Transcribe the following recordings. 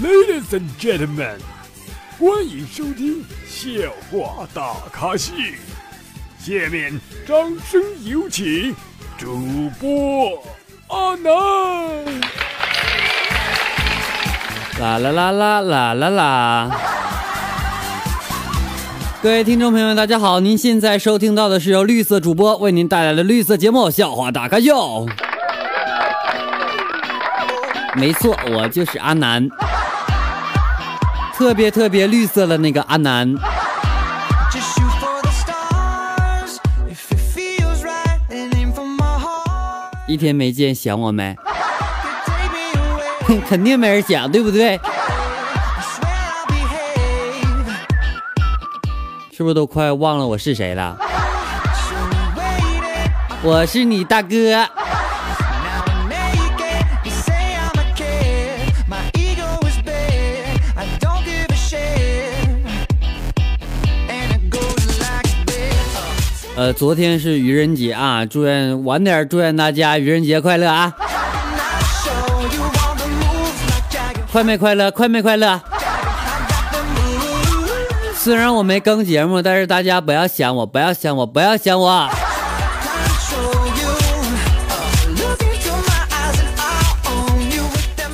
Ladies and gentlemen，欢迎收听笑话大咖秀。下面掌声有请主播阿南。啦啦啦啦啦啦啦！各位听众朋友们，大家好！您现在收听到的是由绿色主播为您带来的绿色节目《笑话大咖秀》。没错，我就是阿南，特别特别绿色的那个阿南。一天没见，想我没？肯定没人想，对不对？是不是都快忘了我是谁了？我是你大哥。呃，昨天是愚人节啊，祝愿晚点，祝愿大家愚人节快乐啊！快没快乐？快没快乐？虽然我没更节目，但是大家不要想我，不要想我，不要想我。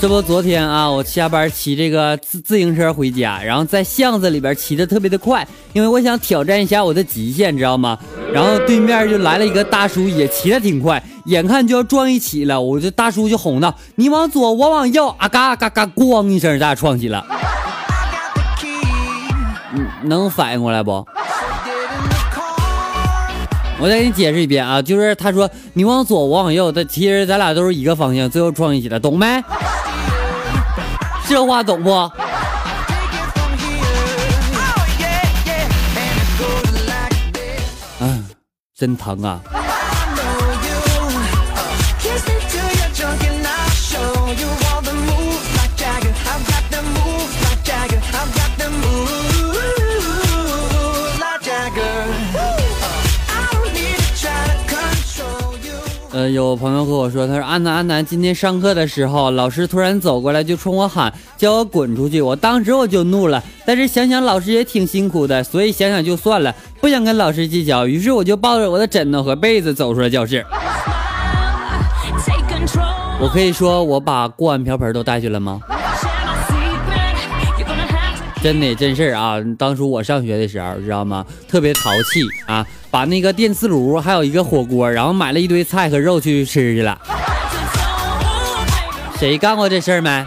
这不，昨天啊，我下班骑这个自自行车回家，然后在巷子里边骑的特别的快，因为我想挑战一下我的极限，知道吗？然后对面就来了一个大叔，也骑的挺快，眼看就要撞一起了，我这大叔就哄道：“你往左，我往右，啊嘎嘎嘎，咣一声，咱俩撞起了。”能反应过来不？我再给你解释一遍啊，就是他说你往左，我往右，的其实咱俩都是一个方向，最后撞一起了，懂没？这话懂不？嗯，真疼啊！有朋友和我说，他说安南安南，今天上课的时候，老师突然走过来就冲我喊，叫我滚出去。我当时我就怒了，但是想想老师也挺辛苦的，所以想想就算了，不想跟老师计较。于是我就抱着我的枕头和被子走出了教室。我可以说我把锅碗瓢盆都带去了吗？真的真事儿啊！当初我上学的时候，知道吗？特别淘气啊，把那个电磁炉还有一个火锅，然后买了一堆菜和肉去吃去了。谁干过这事儿没？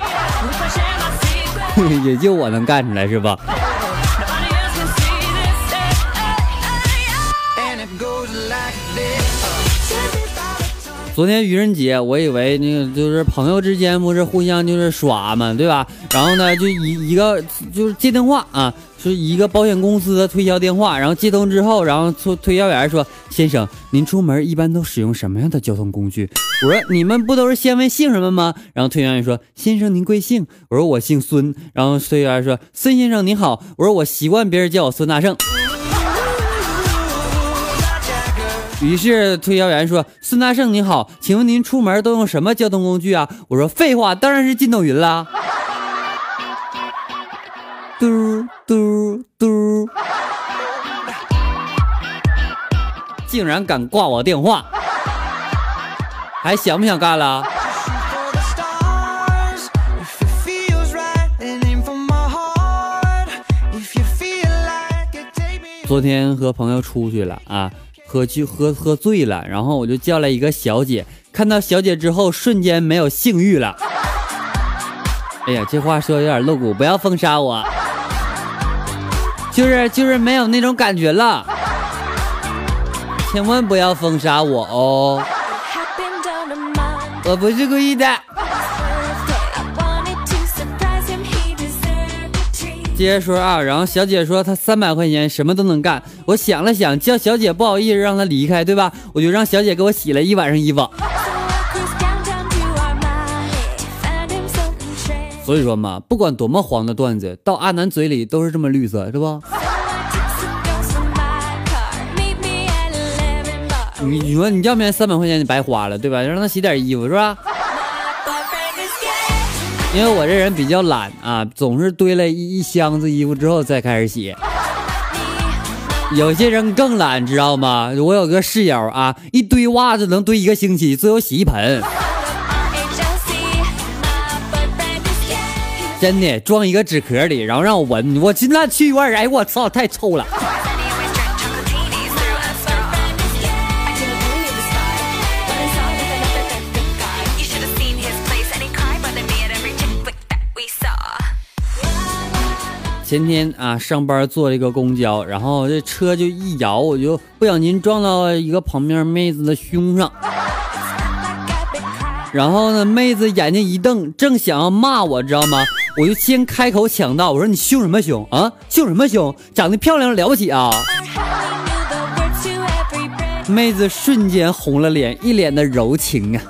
也就我能干出来是吧？昨天愚人节，我以为那个就是朋友之间不是互相就是耍嘛，对吧？然后呢，就一一个就是接电话啊，是一个保险公司的推销电话。然后接通之后，然后推推销员说：“先生，您出门一般都使用什么样的交通工具？”我说：“你们不都是先问姓什么吗？”然后推销员说：“先生您贵姓？”我说：“我姓孙。”然后推销员说：“孙先生您好。”我说：“我习惯别人叫我孙大圣。”于是推销员说：“孙大圣你好，请问您出门都用什么交通工具啊？”我说：“废话，当然是筋斗云啦。”嘟嘟嘟，竟然敢挂我电话，还想不想干了？昨天和朋友出去了啊。喝去喝喝醉了，然后我就叫来一个小姐，看到小姐之后，瞬间没有性欲了。哎呀，这话说有点露骨，不要封杀我，就是就是没有那种感觉了，千万不要封杀我哦，我不是故意的。接着说啊，然后小姐说她三百块钱什么都能干。我想了想，叫小姐不好意思让她离开，对吧？我就让小姐给我洗了一晚上衣服。所以说嘛，不管多么黄的段子，到阿南嘴里都是这么绿色，是不？你你说你要不然三百块钱你白花了，对吧？让他洗点衣服是吧？因为我这人比较懒啊，总是堆了一一箱子衣服之后再开始洗。有些人更懒，知道吗？我有个室友啊，一堆袜子能堆一个星期，最后洗衣盆。真的装一个纸壳里，然后让我闻，我进那去味儿，哎，我操，太臭了。前天啊，上班坐这个公交，然后这车就一摇，我就不小心撞到一个旁边妹子的胸上。然后呢，妹子眼睛一瞪，正想要骂我，知道吗？我就先开口抢道，我说你凶什么凶啊？凶什么凶？长得漂亮了不起啊？妹子瞬间红了脸，一脸的柔情啊。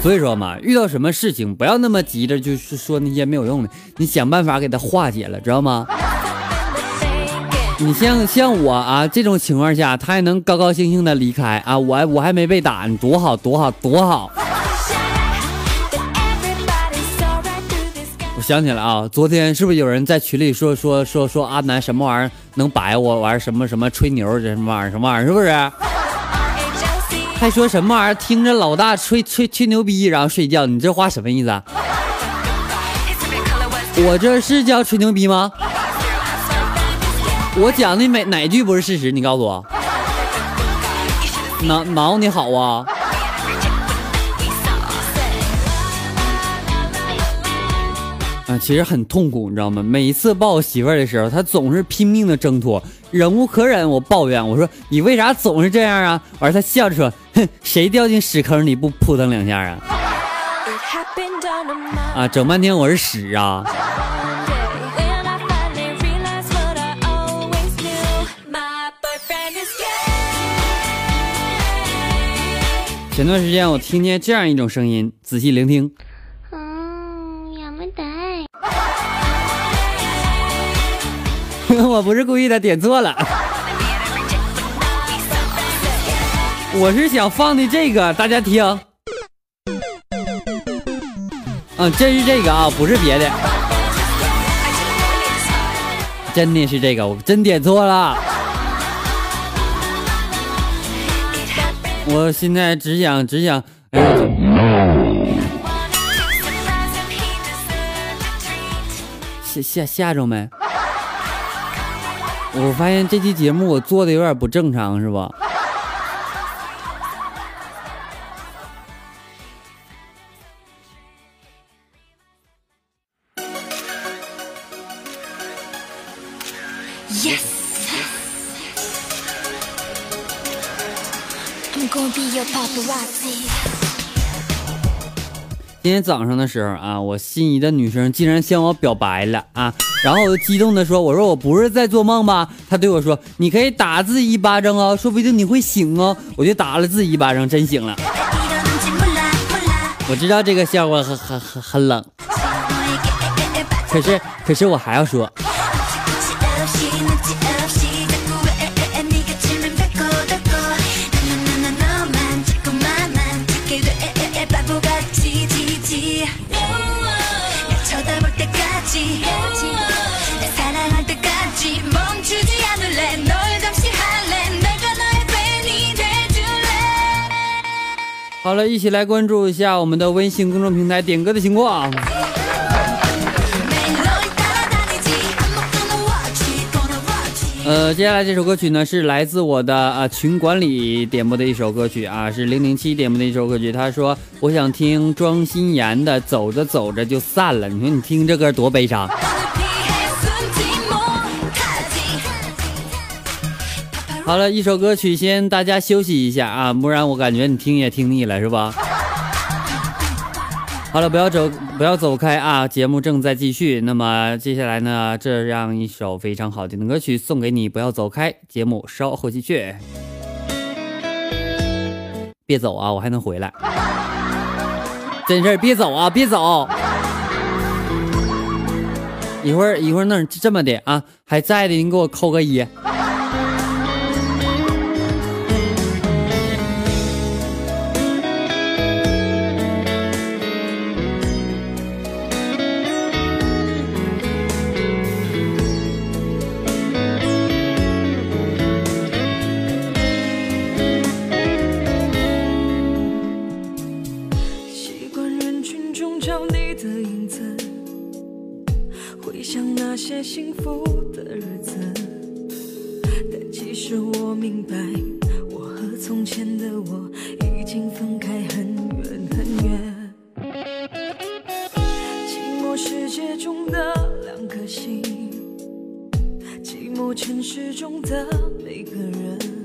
所以说嘛，遇到什么事情不要那么急着，就是说那些没有用的，你想办法给他化解了，知道吗？你像像我啊这种情况下，他还能高高兴兴的离开啊，我我还没被打，你多好多好多好。我想起来啊，昨天是不是有人在群里说说说说阿南什么玩意儿能白我玩什么什么吹牛这什么玩意儿什么玩意儿是不是？还说什么玩意儿？听着老大吹吹吹牛逼，然后睡觉，你这话什么意思？啊？我这是叫吹牛逼吗？我讲的每哪句不是事实？你告诉我，脑脑你好啊？啊，其实很痛苦，你知道吗？每一次抱我媳妇儿的时候，她总是拼命的挣脱，忍无可忍，我抱怨我说：“你为啥总是这样啊？”完，她笑着说：“，谁掉进屎坑里不扑腾两下啊？”啊，整半天我是屎啊！前段时间我听见这样一种声音，仔细聆听。我不是故意的，点错了。我是想放的这个，大家听。嗯，真是这个啊，不是别的，真的是这个，我真点错了。我现在只想，只想，吓吓吓着没？我发现这期节目我做的有点不正常，是吧？Yes. I'm gonna be your paparazzi. 今天早上的时候啊，我心仪的女生竟然向我表白了啊！然后我就激动的说：“我说我不是在做梦吧？”她对我说：“你可以打自己一巴掌哦，说不定你会醒哦。”我就打了自己一巴掌，真醒了。我知道这个笑话很很很很冷，可是可是我还要说。好了，一起来关注一下我们的微信公众平台点歌的情况。呃，接下来这首歌曲呢是来自我的啊群管理点播的一首歌曲啊，是零零七点播的一首歌曲。他说我想听庄心妍的《走着走着就散了》，你说你听这歌多悲伤。好了一首歌曲，先大家休息一下啊，不然我感觉你听也听腻了，是吧？好了，不要走，不要走开啊！节目正在继续。那么接下来呢，这样一首非常好听的歌曲送给你，不要走开。节目稍后继续，别走啊，我还能回来。真事儿，别走啊，别走。一会儿一会儿那这么的啊，还在的，你给我扣个一。你的影子回想那些幸福的日子，但其实我明白，我和从前的我已经分开很远很远。寂寞世界中的两颗心，寂寞城市中的每个人。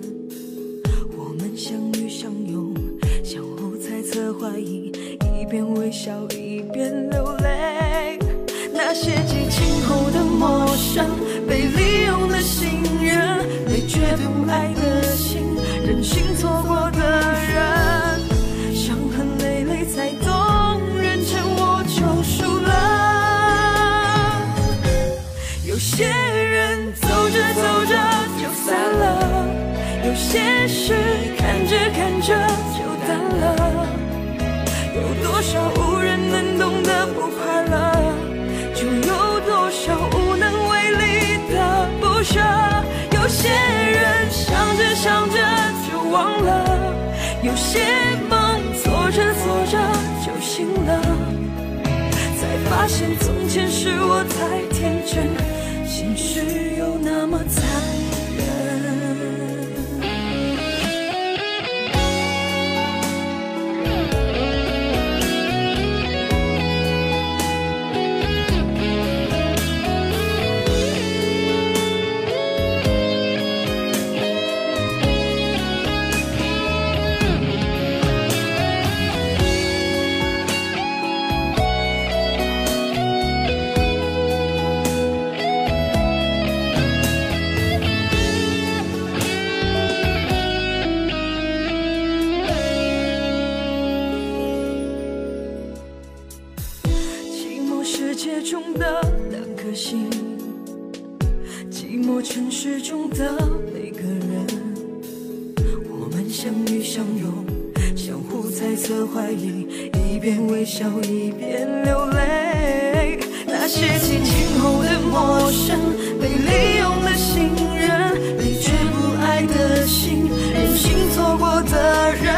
一边微笑一边流泪。那些激情后的陌生，被利用的信任，被绝不爱的心，任性错过的人，伤痕累累才懂，认真我就输了。有些人走着走着就散了，有些事看着看着，少无人能懂的不快乐？就有多少无能为力的不舍？有些人想着想着就忘了，有些梦做着做着就醒了，才发现从前是我太天真，现实又那么残忍。相，互猜测怀疑，一边微笑一边流泪。那些激情后的陌生，被利用的信任，被绝不爱的心，任性错过的人，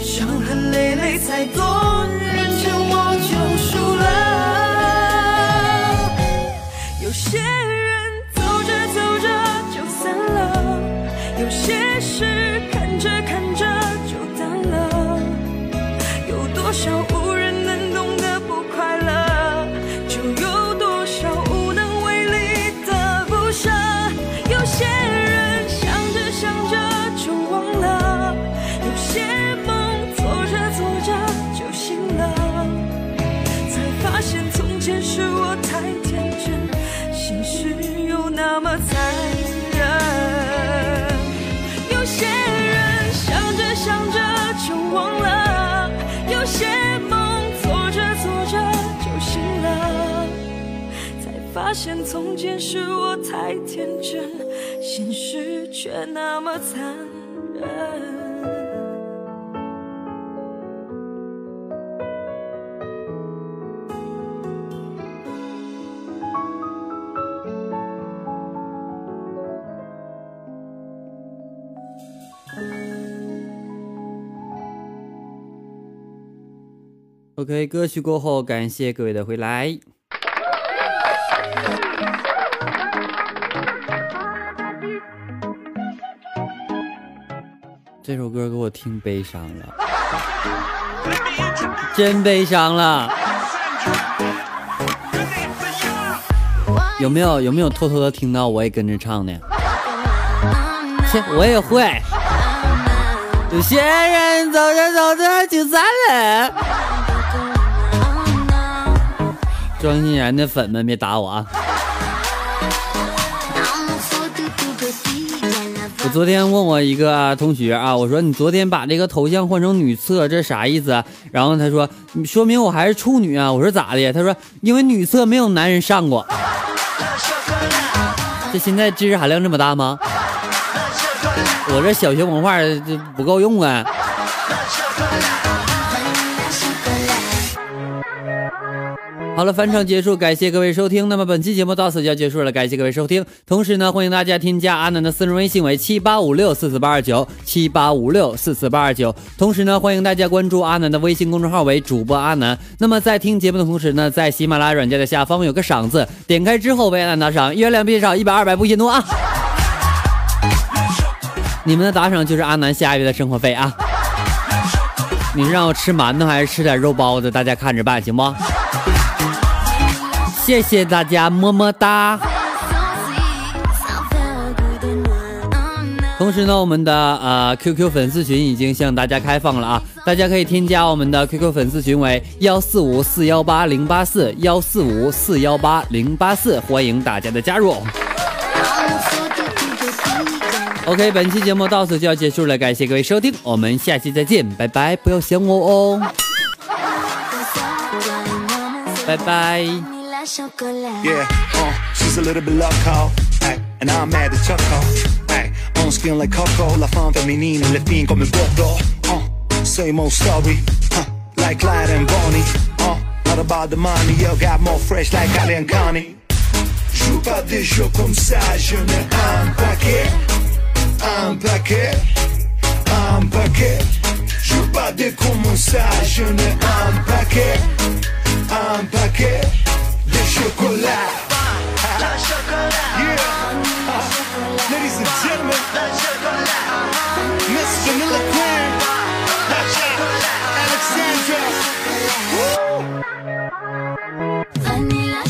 伤痕累累才懂，笑无人现从前是我太天真，现实却那么残忍。OK，歌曲过后，感谢各位的回来。这首歌给我听悲伤了，真悲伤了。有没有有没有偷偷的听到我也跟着唱的？切，我也会。有些人走着走着就散了。庄心妍的粉们别打我啊！昨天问我一个同学啊，我说你昨天把这个头像换成女厕，这啥意思啊？然后他说，说明我还是处女啊。我说咋的？他说因为女厕没有男人上过。这现在知识含量这么大吗？我这小学文化这不够用啊！好了，翻唱结束，感谢各位收听。那么本期节目到此就要结束了，感谢各位收听。同时呢，欢迎大家添加阿南的私人微信为七八五六四四八二九七八五六四四八二九。同时呢，欢迎大家关注阿南的微信公众号为主播阿南。那么在听节目的同时呢，在喜马拉雅软件的下方有个赏字，点开之后为阿南打赏，月亮别少，一百二百不嫌多啊！你们的打赏就是阿南下个月的生活费啊！你是让我吃馒头还是吃点肉包子？大家看着办，行不？谢谢大家，么么哒。同时呢，我们的呃 QQ 粉丝群已经向大家开放了啊，大家可以添加我们的 QQ 粉丝群为幺四五四幺八零八四幺四五四幺八零八四，欢迎大家的加入。OK，本期节目到此就要结束了，感谢各位收听，我们下期再见，拜拜，不要想我哦，拜拜。Yeah, uh, she's a little bit loco, ay, and I'm mad at Choco. Ay, on skin like Coco, la femme féminine, le fin comme Bordeaux. Uh, same old story, huh, like Clyde and Bonnie. Uh, not about the money, yo, got more fresh like Ali and Connie. Joue pas des jeux comme ça, je n'ai un paquet, un paquet, un paquet. Joue pas des comme ça, je n'ai un paquet chocolat. Chocolat. Yeah. Uh, ladies and gentlemen. La chocolat. Vanilla Queen. Chocolat. Alexandra. Woo! Vanilla